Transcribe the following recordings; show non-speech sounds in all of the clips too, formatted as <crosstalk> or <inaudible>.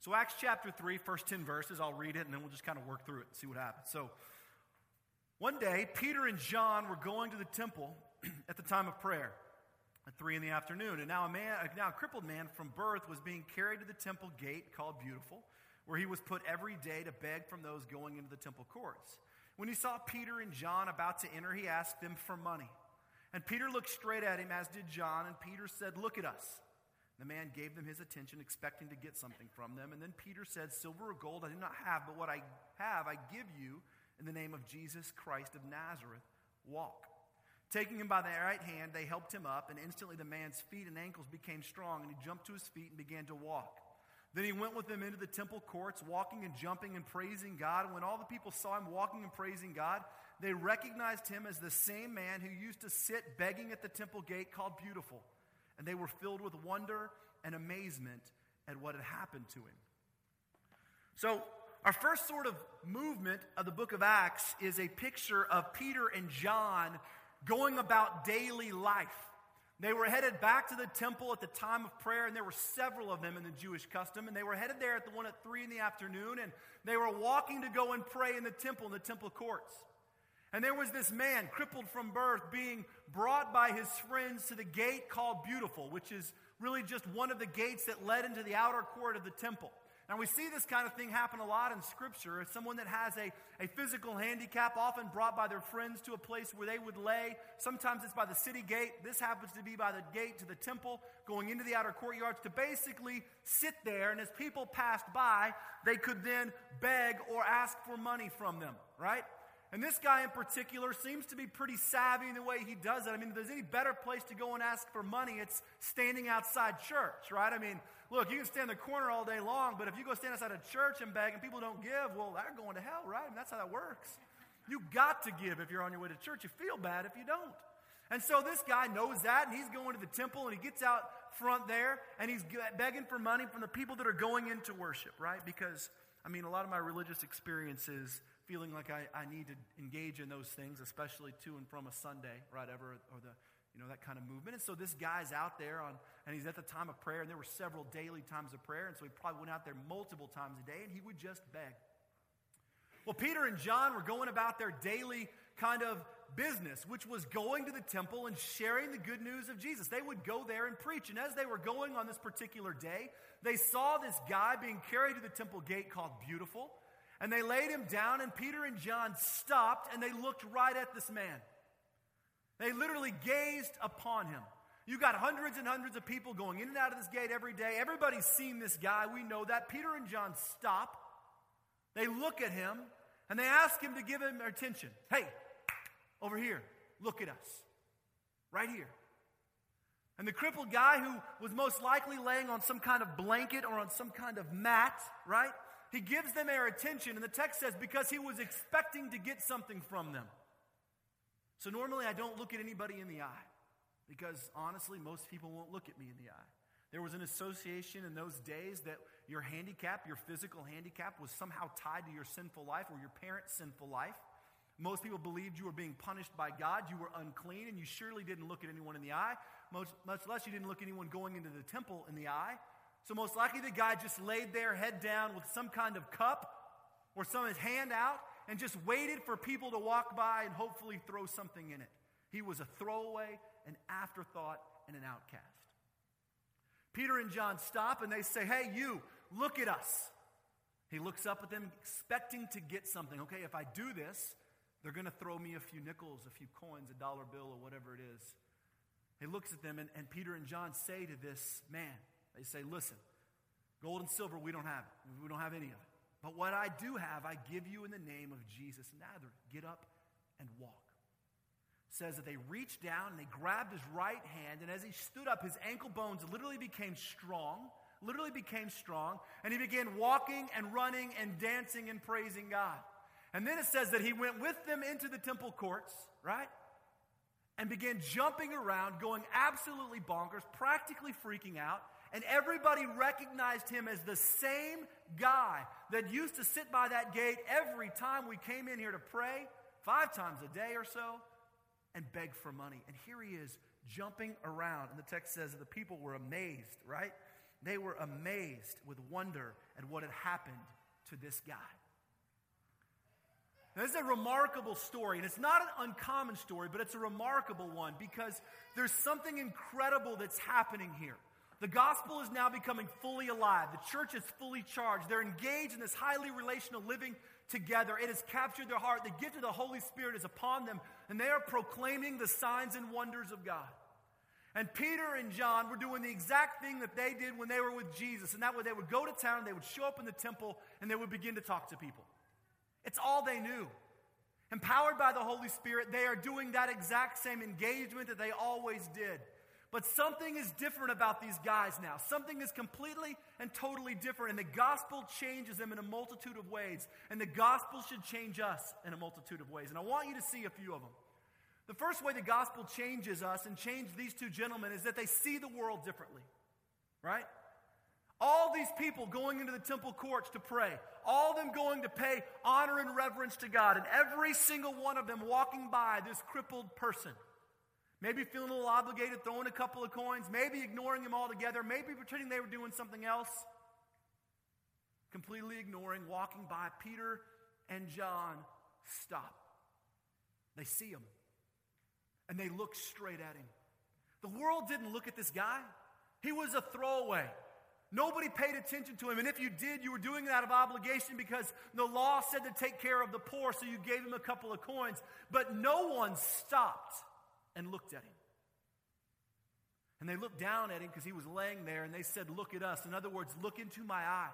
So, Acts chapter 3, first 10 verses, I'll read it and then we'll just kind of work through it and see what happens. So, one day, Peter and John were going to the temple <clears throat> at the time of prayer at 3 in the afternoon. And now a, man, uh, now a crippled man from birth was being carried to the temple gate called Beautiful, where he was put every day to beg from those going into the temple courts. When he saw Peter and John about to enter, he asked them for money. And Peter looked straight at him, as did John, and Peter said, Look at us. The man gave them his attention, expecting to get something from them. And then Peter said, Silver or gold I do not have, but what I have I give you in the name of Jesus Christ of Nazareth. Walk. Taking him by the right hand, they helped him up, and instantly the man's feet and ankles became strong, and he jumped to his feet and began to walk. Then he went with them into the temple courts, walking and jumping and praising God. And when all the people saw him walking and praising God, they recognized him as the same man who used to sit begging at the temple gate called Beautiful and they were filled with wonder and amazement at what had happened to him. So, our first sort of movement of the book of Acts is a picture of Peter and John going about daily life. They were headed back to the temple at the time of prayer, and there were several of them in the Jewish custom. And they were headed there at the one at three in the afternoon, and they were walking to go and pray in the temple, in the temple courts. And there was this man, crippled from birth, being brought by his friends to the gate called Beautiful, which is really just one of the gates that led into the outer court of the temple. Now, we see this kind of thing happen a lot in Scripture. It's someone that has a, a physical handicap, often brought by their friends to a place where they would lay. Sometimes it's by the city gate. This happens to be by the gate to the temple, going into the outer courtyards to basically sit there. And as people passed by, they could then beg or ask for money from them, right? And this guy in particular seems to be pretty savvy in the way he does it. I mean, if there's any better place to go and ask for money, it's standing outside church, right? I mean, look, you can stand in the corner all day long, but if you go stand outside a church and beg and people don't give, well, they're going to hell, right? I mean, that's how that works. You got to give if you're on your way to church. You feel bad if you don't. And so this guy knows that, and he's going to the temple, and he gets out front there, and he's begging for money from the people that are going into worship, right? Because, I mean, a lot of my religious experiences feeling like I, I need to engage in those things, especially to and from a Sunday, right, ever, or the, you know, that kind of movement. And so this guy's out there on, and he's at the time of prayer, and there were several daily times of prayer, and so he probably went out there multiple times a day, and he would just beg. Well, Peter and John were going about their daily kind of business, which was going to the temple and sharing the good news of Jesus. They would go there and preach. And as they were going on this particular day, they saw this guy being carried to the temple gate called Beautiful. And they laid him down, and Peter and John stopped and they looked right at this man. They literally gazed upon him. You got hundreds and hundreds of people going in and out of this gate every day. Everybody's seen this guy. We know that. Peter and John stop. They look at him and they ask him to give him their attention. Hey, over here, look at us. Right here. And the crippled guy who was most likely laying on some kind of blanket or on some kind of mat, right? He gives them their attention, and the text says, because he was expecting to get something from them. So normally I don't look at anybody in the eye, because honestly, most people won't look at me in the eye. There was an association in those days that your handicap, your physical handicap, was somehow tied to your sinful life or your parents' sinful life. Most people believed you were being punished by God. You were unclean, and you surely didn't look at anyone in the eye. Much, much less, you didn't look anyone going into the temple in the eye. So, most likely, the guy just laid there, head down, with some kind of cup or some his hand out, and just waited for people to walk by and hopefully throw something in it. He was a throwaway, an afterthought, and an outcast. Peter and John stop and they say, Hey, you, look at us. He looks up at them, expecting to get something. Okay, if I do this, they're going to throw me a few nickels, a few coins, a dollar bill, or whatever it is. He looks at them, and, and Peter and John say to this man, they say, listen, gold and silver, we don't have it. We don't have any of it. But what I do have, I give you in the name of Jesus Nazareth. Get up and walk. says that they reached down and they grabbed his right hand, and as he stood up, his ankle bones literally became strong, literally became strong, and he began walking and running and dancing and praising God. And then it says that he went with them into the temple courts, right? And began jumping around, going absolutely bonkers, practically freaking out. And everybody recognized him as the same guy that used to sit by that gate every time we came in here to pray, five times a day or so, and beg for money. And here he is jumping around. And the text says that the people were amazed, right? they were amazed with wonder at what had happened to this guy. Now, this is a remarkable story, and it's not an uncommon story, but it's a remarkable one because there's something incredible that's happening here. The gospel is now becoming fully alive. The church is fully charged. They're engaged in this highly relational living together. It has captured their heart. The gift of the Holy Spirit is upon them, and they are proclaiming the signs and wonders of God. And Peter and John were doing the exact thing that they did when they were with Jesus. And that way they would go to town, they would show up in the temple, and they would begin to talk to people. It's all they knew. Empowered by the Holy Spirit, they are doing that exact same engagement that they always did. But something is different about these guys now. Something is completely and totally different. And the gospel changes them in a multitude of ways. And the gospel should change us in a multitude of ways. And I want you to see a few of them. The first way the gospel changes us and changed these two gentlemen is that they see the world differently, right? All these people going into the temple courts to pray, all of them going to pay honor and reverence to God, and every single one of them walking by this crippled person. Maybe feeling a little obligated, throwing a couple of coins, maybe ignoring him altogether, maybe pretending they were doing something else. Completely ignoring, walking by. Peter and John stop. They see him and they look straight at him. The world didn't look at this guy, he was a throwaway. Nobody paid attention to him. And if you did, you were doing it out of obligation because the law said to take care of the poor, so you gave him a couple of coins. But no one stopped and looked at him. And they looked down at him because he was laying there and they said, Look at us. In other words, look into my eyes.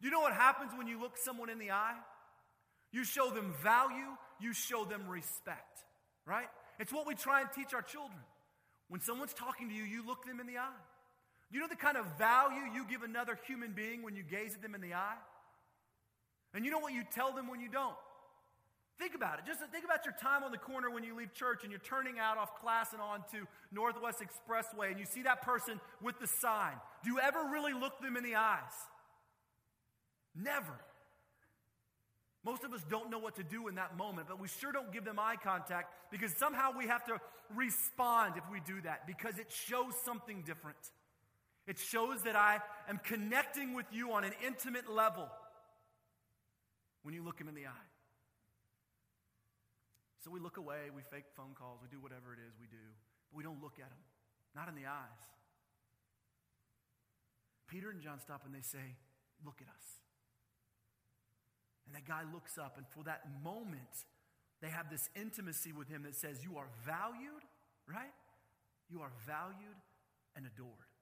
You know what happens when you look someone in the eye? You show them value, you show them respect, right? It's what we try and teach our children. When someone's talking to you, you look them in the eye. You know the kind of value you give another human being when you gaze at them in the eye? And you know what you tell them when you don't? Think about it. Just think about your time on the corner when you leave church and you're turning out off class and on to Northwest Expressway and you see that person with the sign. Do you ever really look them in the eyes? Never. Most of us don't know what to do in that moment, but we sure don't give them eye contact because somehow we have to respond if we do that because it shows something different. It shows that I am connecting with you on an intimate level when you look him in the eye. So we look away, we fake phone calls, we do whatever it is we do, but we don't look at them, not in the eyes. Peter and John stop and they say, Look at us. And that guy looks up, and for that moment, they have this intimacy with him that says, You are valued, right? You are valued and adored.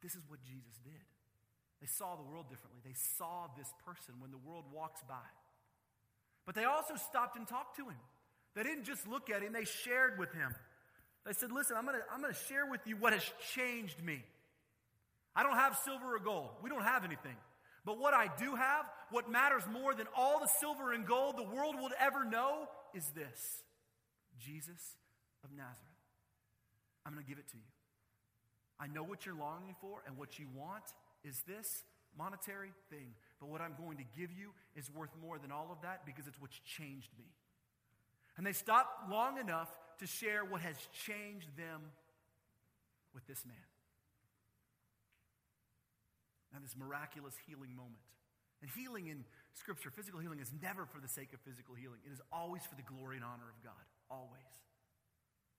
This is what Jesus did. They saw the world differently. They saw this person when the world walks by. But they also stopped and talked to him. They didn't just look at him, they shared with him. They said, Listen, I'm going to I'm going to share with you what has changed me. I don't have silver or gold. We don't have anything. But what I do have, what matters more than all the silver and gold the world would ever know, is this Jesus of Nazareth. I'm going to give it to you. I know what you're longing for, and what you want is this monetary thing. But what I'm going to give you is worth more than all of that because it's what's changed me. And they stop long enough to share what has changed them with this man. Now, this miraculous healing moment. And healing in Scripture, physical healing, is never for the sake of physical healing. It is always for the glory and honor of God. Always.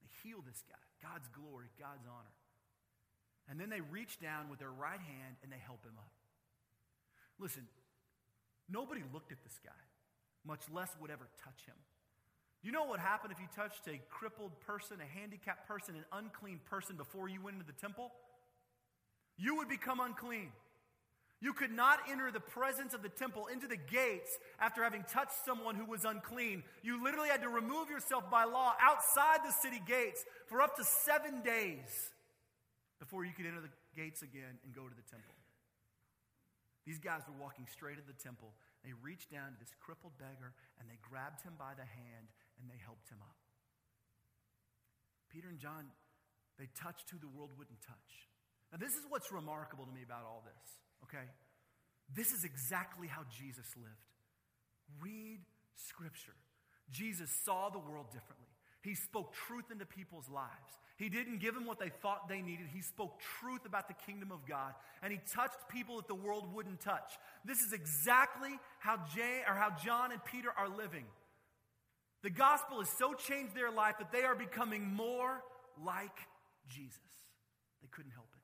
They heal this guy. God's glory, God's honor. And then they reach down with their right hand and they help him up. Listen, nobody looked at this guy, much less would ever touch him. You know what happened if you touched a crippled person, a handicapped person, an unclean person before you went into the temple? You would become unclean. You could not enter the presence of the temple into the gates after having touched someone who was unclean. You literally had to remove yourself by law outside the city gates for up to seven days before you could enter the gates again and go to the temple. These guys were walking straight to the temple. They reached down to this crippled beggar and they grabbed him by the hand and they helped him up. Peter and John, they touched who the world wouldn't touch. Now, this is what's remarkable to me about all this okay? This is exactly how Jesus lived. Read Scripture. Jesus saw the world differently. He spoke truth into people's lives. He didn't give them what they thought they needed. He spoke truth about the kingdom of God, and he touched people that the world wouldn't touch. This is exactly how Jay, or how John and Peter are living. The gospel has so changed their life that they are becoming more like Jesus. They couldn't help it.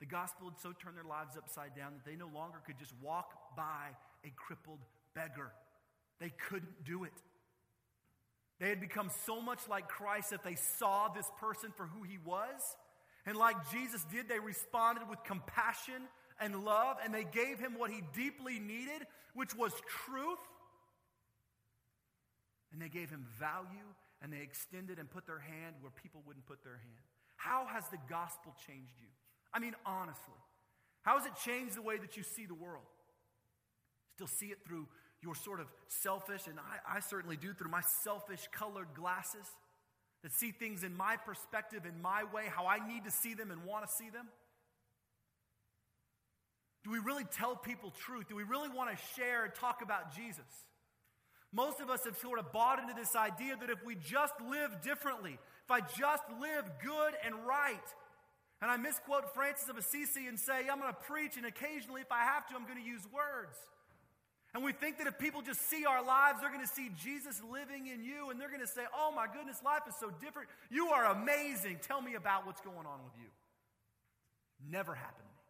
The gospel had so turned their lives upside down that they no longer could just walk by a crippled beggar. They couldn't do it. They had become so much like Christ that they saw this person for who he was. And like Jesus did, they responded with compassion and love, and they gave him what he deeply needed, which was truth. And they gave him value, and they extended and put their hand where people wouldn't put their hand. How has the gospel changed you? I mean, honestly, how has it changed the way that you see the world? Still see it through your sort of selfish, and I, I certainly do through my selfish colored glasses that see things in my perspective, in my way, how I need to see them and want to see them? Do we really tell people truth? Do we really want to share and talk about Jesus? Most of us have sort of bought into this idea that if we just live differently, if I just live good and right, and I misquote Francis of Assisi and say, I'm going to preach, and occasionally, if I have to, I'm going to use words. And we think that if people just see our lives, they're going to see Jesus living in you, and they're going to say, Oh my goodness, life is so different. You are amazing. Tell me about what's going on with you. Never happened to me.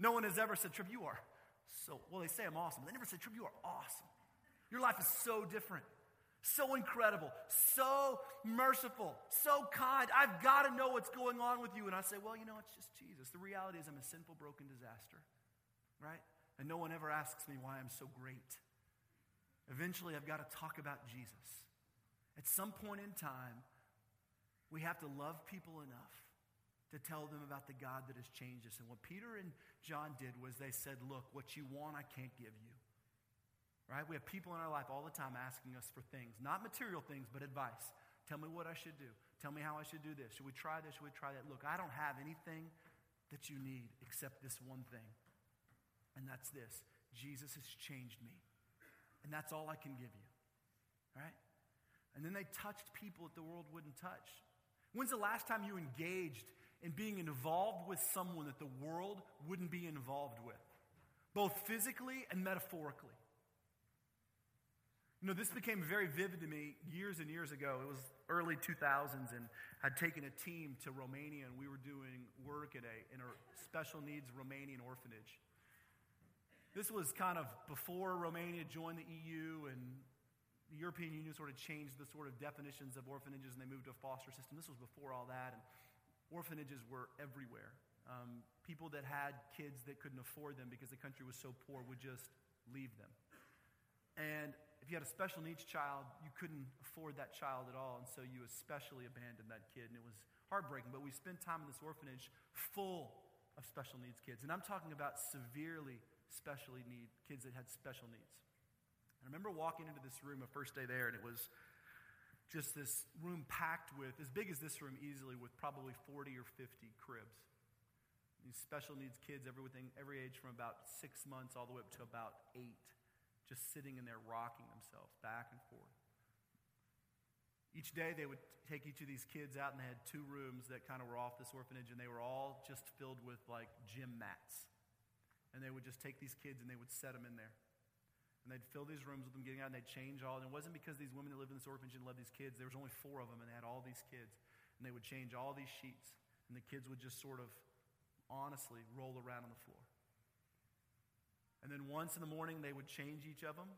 No one has ever said, Tripp, you are so, well, they say I'm awesome. They never said, Tripp, you are awesome. Your life is so different, so incredible, so merciful, so kind. I've got to know what's going on with you. And I say, well, you know, it's just Jesus. The reality is I'm a sinful, broken disaster, right? And no one ever asks me why I'm so great. Eventually, I've got to talk about Jesus. At some point in time, we have to love people enough to tell them about the God that has changed us. And what Peter and John did was they said, Look, what you want, I can't give you. Right? We have people in our life all the time asking us for things, not material things, but advice. Tell me what I should do. Tell me how I should do this. Should we try this? Should we try that? Look, I don't have anything that you need except this one thing. And that's this Jesus has changed me. And that's all I can give you. Right? And then they touched people that the world wouldn't touch. When's the last time you engaged in being involved with someone that the world wouldn't be involved with, both physically and metaphorically? You know, this became very vivid to me years and years ago. It was early 2000s, and I'd taken a team to Romania, and we were doing work at a, in a special needs Romanian orphanage. This was kind of before Romania joined the EU, and the European Union sort of changed the sort of definitions of orphanages, and they moved to a foster system. This was before all that, and orphanages were everywhere. Um, people that had kids that couldn't afford them because the country was so poor would just leave them. And if you had a special needs child, you couldn't afford that child at all, and so you especially abandoned that kid, and it was heartbreaking. But we spent time in this orphanage full of special needs kids, and I'm talking about severely specially need kids that had special needs. I remember walking into this room a first day there, and it was just this room packed with, as big as this room easily, with probably 40 or 50 cribs. These special needs kids, everything, every age from about six months all the way up to about eight just sitting in there rocking themselves back and forth. Each day they would take each of these kids out and they had two rooms that kind of were off this orphanage and they were all just filled with like gym mats. And they would just take these kids and they would set them in there. And they'd fill these rooms with them getting out and they'd change all. And it wasn't because these women that lived in this orphanage and loved these kids. There was only four of them and they had all these kids. And they would change all these sheets. And the kids would just sort of honestly roll around on the floor. And then once in the morning, they would change each of them.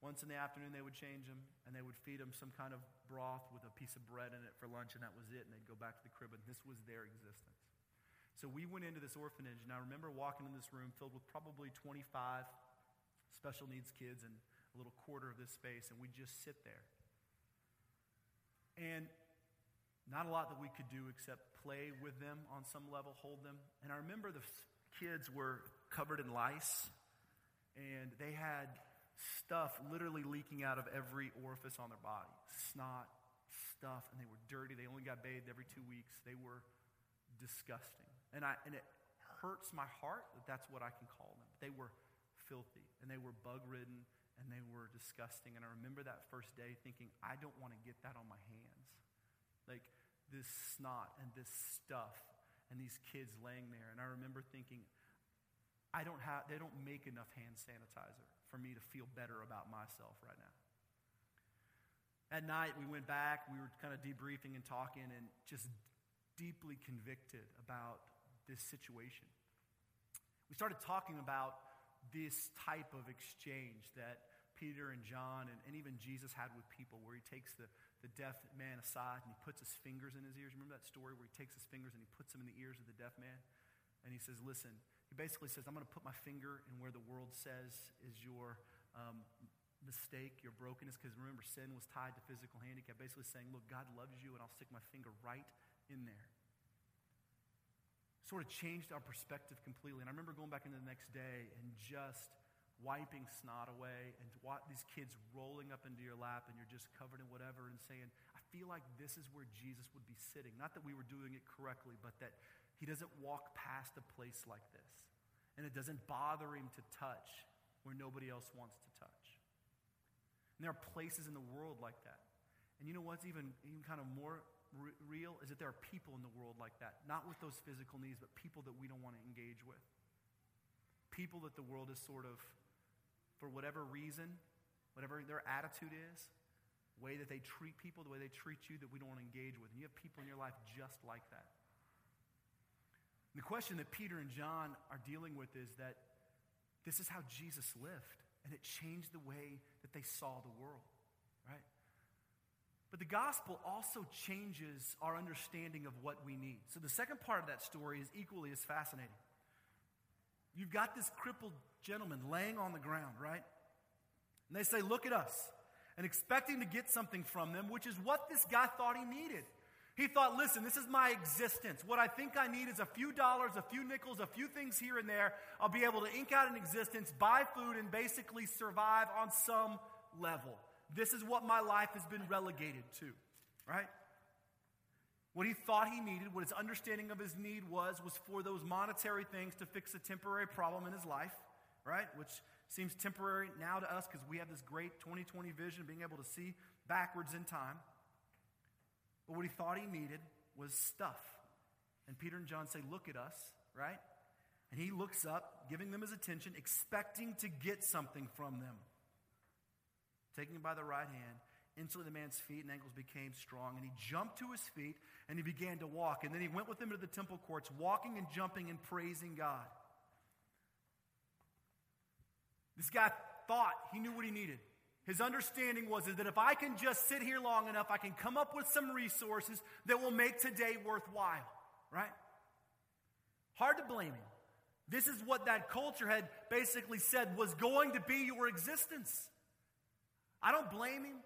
Once in the afternoon, they would change them, and they would feed them some kind of broth with a piece of bread in it for lunch, and that was it. And they'd go back to the crib, and this was their existence. So we went into this orphanage, and I remember walking in this room filled with probably 25 special needs kids and a little quarter of this space, and we'd just sit there. And not a lot that we could do except play with them on some level, hold them. And I remember the kids were covered in lice, and they had stuff literally leaking out of every orifice on their body snot, stuff, and they were dirty. They only got bathed every two weeks. They were disgusting. And, I, and it hurts my heart that that's what I can call them. They were filthy, and they were bug ridden, and they were disgusting. And I remember that first day thinking, I don't want to get that on my hands. Like this snot and this stuff and these kids laying there. And I remember thinking, I don't have, they don't make enough hand sanitizer for me to feel better about myself right now. At night, we went back, we were kind of debriefing and talking, and just deeply convicted about this situation. We started talking about this type of exchange that Peter and John and, and even Jesus had with people, where he takes the, the deaf man aside and he puts his fingers in his ears. Remember that story where he takes his fingers and he puts them in the ears of the deaf man? And he says, Listen, he basically says, I'm going to put my finger in where the world says is your um, mistake, your brokenness, because remember, sin was tied to physical handicap. Basically saying, Look, God loves you, and I'll stick my finger right in there sort of changed our perspective completely. And I remember going back into the next day and just wiping snot away and these kids rolling up into your lap and you're just covered in whatever and saying, I feel like this is where Jesus would be sitting. Not that we were doing it correctly, but that he doesn't walk past a place like this. And it doesn't bother him to touch where nobody else wants to touch. And there are places in the world like that. And you know what's even, even kind of more real is that there are people in the world like that. Not with those physical needs, but people that we don't want to engage with. People that the world is sort of, for whatever reason, whatever their attitude is, way that they treat people, the way they treat you, that we don't want to engage with. And you have people in your life just like that. The question that Peter and John are dealing with is that this is how Jesus lived, and it changed the way that they saw the world, right? But the gospel also changes our understanding of what we need. So the second part of that story is equally as fascinating. You've got this crippled gentleman laying on the ground, right? And they say, Look at us. And expecting to get something from them, which is what this guy thought he needed. He thought, listen, this is my existence. What I think I need is a few dollars, a few nickels, a few things here and there. I'll be able to ink out an existence, buy food, and basically survive on some level. This is what my life has been relegated to, right? What he thought he needed, what his understanding of his need was, was for those monetary things to fix a temporary problem in his life, right? Which seems temporary now to us because we have this great 2020 vision, being able to see backwards in time. But what he thought he needed was stuff. And Peter and John say, Look at us, right? And he looks up, giving them his attention, expecting to get something from them taking him by the right hand. Instantly, the man's feet and ankles became strong, and he jumped to his feet and he began to walk. And then he went with them into the temple courts, walking and jumping and praising God. This guy thought he knew what he needed. His understanding was that if I can just sit here long enough, I can come up with some resources that will make today worthwhile, right? Hard to blame him. This is what that culture had basically said was going to be your existence. I don't blame him.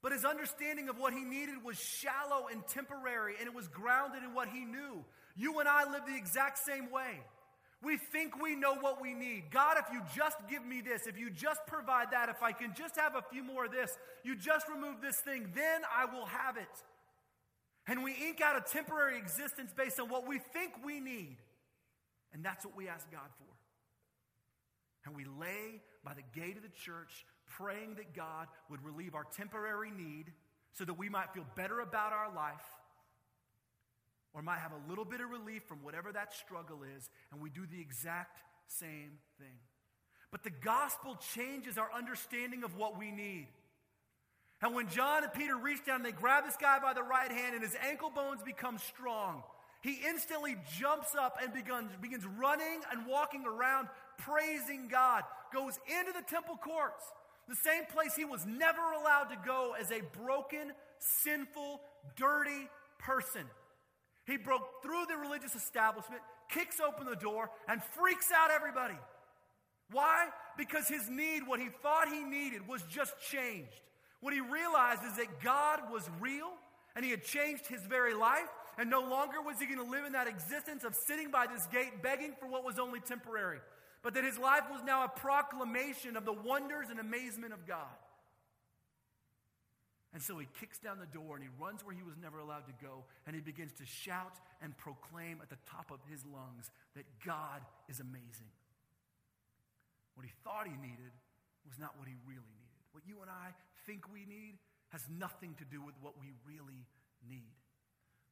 But his understanding of what he needed was shallow and temporary, and it was grounded in what he knew. You and I live the exact same way. We think we know what we need. God, if you just give me this, if you just provide that, if I can just have a few more of this, you just remove this thing, then I will have it. And we ink out a temporary existence based on what we think we need. And that's what we ask God for. And we lay by the gate of the church praying that God would relieve our temporary need so that we might feel better about our life or might have a little bit of relief from whatever that struggle is, and we do the exact same thing. But the gospel changes our understanding of what we need. And when John and Peter reach down, they grab this guy by the right hand, and his ankle bones become strong. He instantly jumps up and begins, begins running and walking around, praising God, goes into the temple courts, the same place he was never allowed to go as a broken, sinful, dirty person. He broke through the religious establishment, kicks open the door, and freaks out everybody. Why? Because his need, what he thought he needed, was just changed. What he realized is that God was real and he had changed his very life, and no longer was he going to live in that existence of sitting by this gate begging for what was only temporary but that his life was now a proclamation of the wonders and amazement of God. And so he kicks down the door and he runs where he was never allowed to go and he begins to shout and proclaim at the top of his lungs that God is amazing. What he thought he needed was not what he really needed. What you and I think we need has nothing to do with what we really need.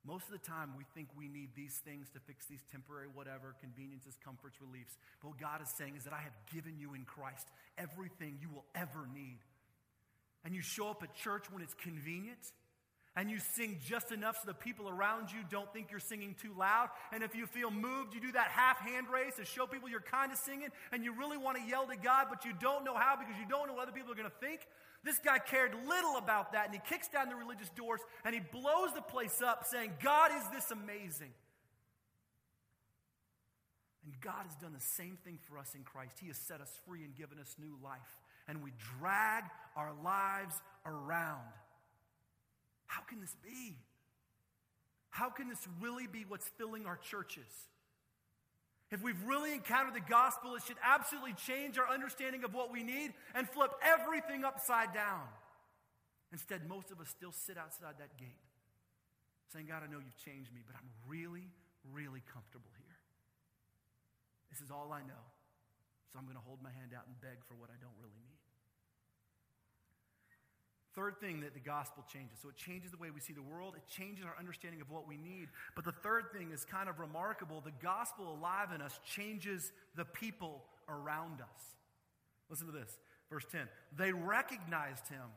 Most of the time, we think we need these things to fix these temporary whatever, conveniences, comforts, reliefs. But what God is saying is that I have given you in Christ everything you will ever need. And you show up at church when it's convenient, and you sing just enough so the people around you don't think you're singing too loud. And if you feel moved, you do that half hand raise to show people you're kind of singing and you really want to yell to God, but you don't know how because you don't know what other people are going to think. This guy cared little about that, and he kicks down the religious doors and he blows the place up, saying, God, is this amazing? And God has done the same thing for us in Christ. He has set us free and given us new life. And we drag our lives around how can this be? How can this really be what's filling our churches? If we've really encountered the gospel, it should absolutely change our understanding of what we need and flip everything upside down. Instead, most of us still sit outside that gate saying, God, I know you've changed me, but I'm really, really comfortable here. This is all I know. So I'm going to hold my hand out and beg for what I don't really need. Third thing that the gospel changes. So it changes the way we see the world, it changes our understanding of what we need. But the third thing is kind of remarkable. The gospel alive in us changes the people around us. Listen to this. Verse 10. They recognized him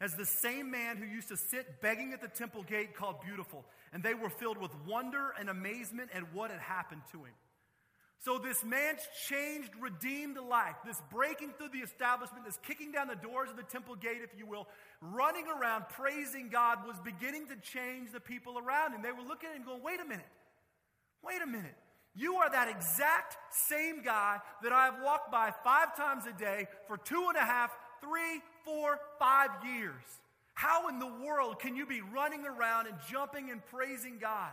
as the same man who used to sit begging at the temple gate called Beautiful, and they were filled with wonder and amazement at what had happened to him. So, this man's changed, redeemed life, this breaking through the establishment, this kicking down the doors of the temple gate, if you will, running around praising God, was beginning to change the people around him. They were looking at him going, wait a minute, wait a minute. You are that exact same guy that I have walked by five times a day for two and a half, three, four, five years. How in the world can you be running around and jumping and praising God?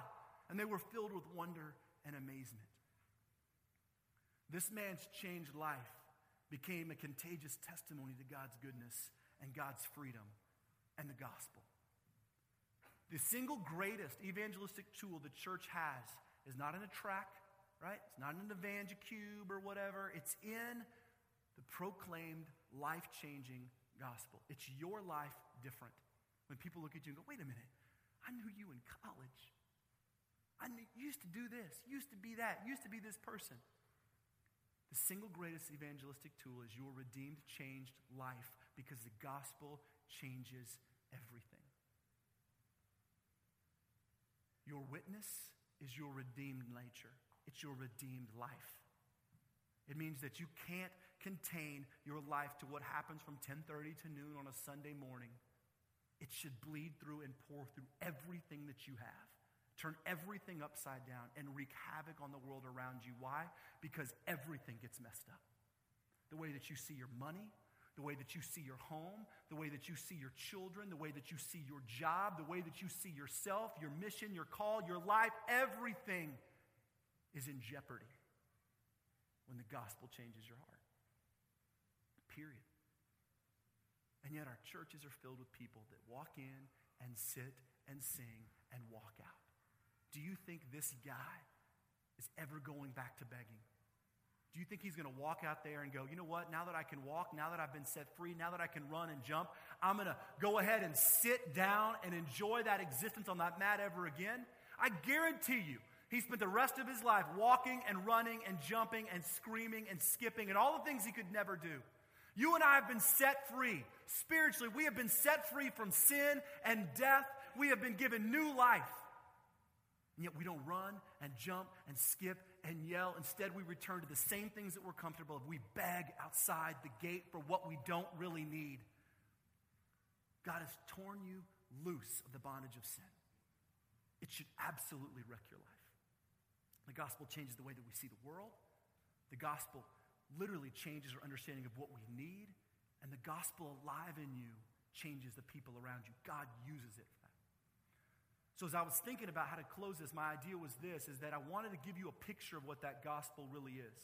And they were filled with wonder and amazement. This man's changed life became a contagious testimony to God's goodness and God's freedom and the gospel. The single greatest evangelistic tool the church has is not in a track, right? It's not in an evangelical or whatever. It's in the proclaimed life changing gospel. It's your life different. When people look at you and go, wait a minute, I knew you in college. I knew, used to do this, used to be that, used to be this person. The single greatest evangelistic tool is your redeemed, changed life because the gospel changes everything. Your witness is your redeemed nature. It's your redeemed life. It means that you can't contain your life to what happens from 10:30 to noon on a Sunday morning. It should bleed through and pour through everything that you have turn everything upside down, and wreak havoc on the world around you. Why? Because everything gets messed up. The way that you see your money, the way that you see your home, the way that you see your children, the way that you see your job, the way that you see yourself, your mission, your call, your life, everything is in jeopardy when the gospel changes your heart. Period. And yet, our churches are filled with people that walk in and sit and sing and walk out. Do you think this guy is ever going back to begging? Do you think he's going to walk out there and go, you know what? Now that I can walk, now that I've been set free, now that I can run and jump, I'm going to go ahead and sit down and enjoy that existence on that mat ever again? I guarantee you, he spent the rest of his life walking and running and jumping and screaming and skipping and all the things he could never do. You and I have been set free. Spiritually, we have been set free from sin and death. We have been given new life. And yet we don't run and jump and skip and yell. Instead, we return to the same things that we're comfortable with. We beg outside the gate for what we don't really need. God has torn you loose of the bondage of sin. It should absolutely wreck your life. The gospel changes the way that we see the world. The gospel literally changes our understanding of what we need. And the gospel alive in you changes the people around you. God uses it so as I was thinking about how to close this, my idea was this, is that I wanted to give you a picture of what that gospel really is.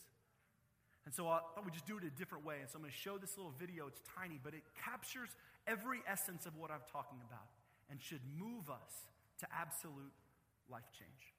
And so I thought we'd just do it a different way. And so I'm going to show this little video. It's tiny, but it captures every essence of what I'm talking about and should move us to absolute life change.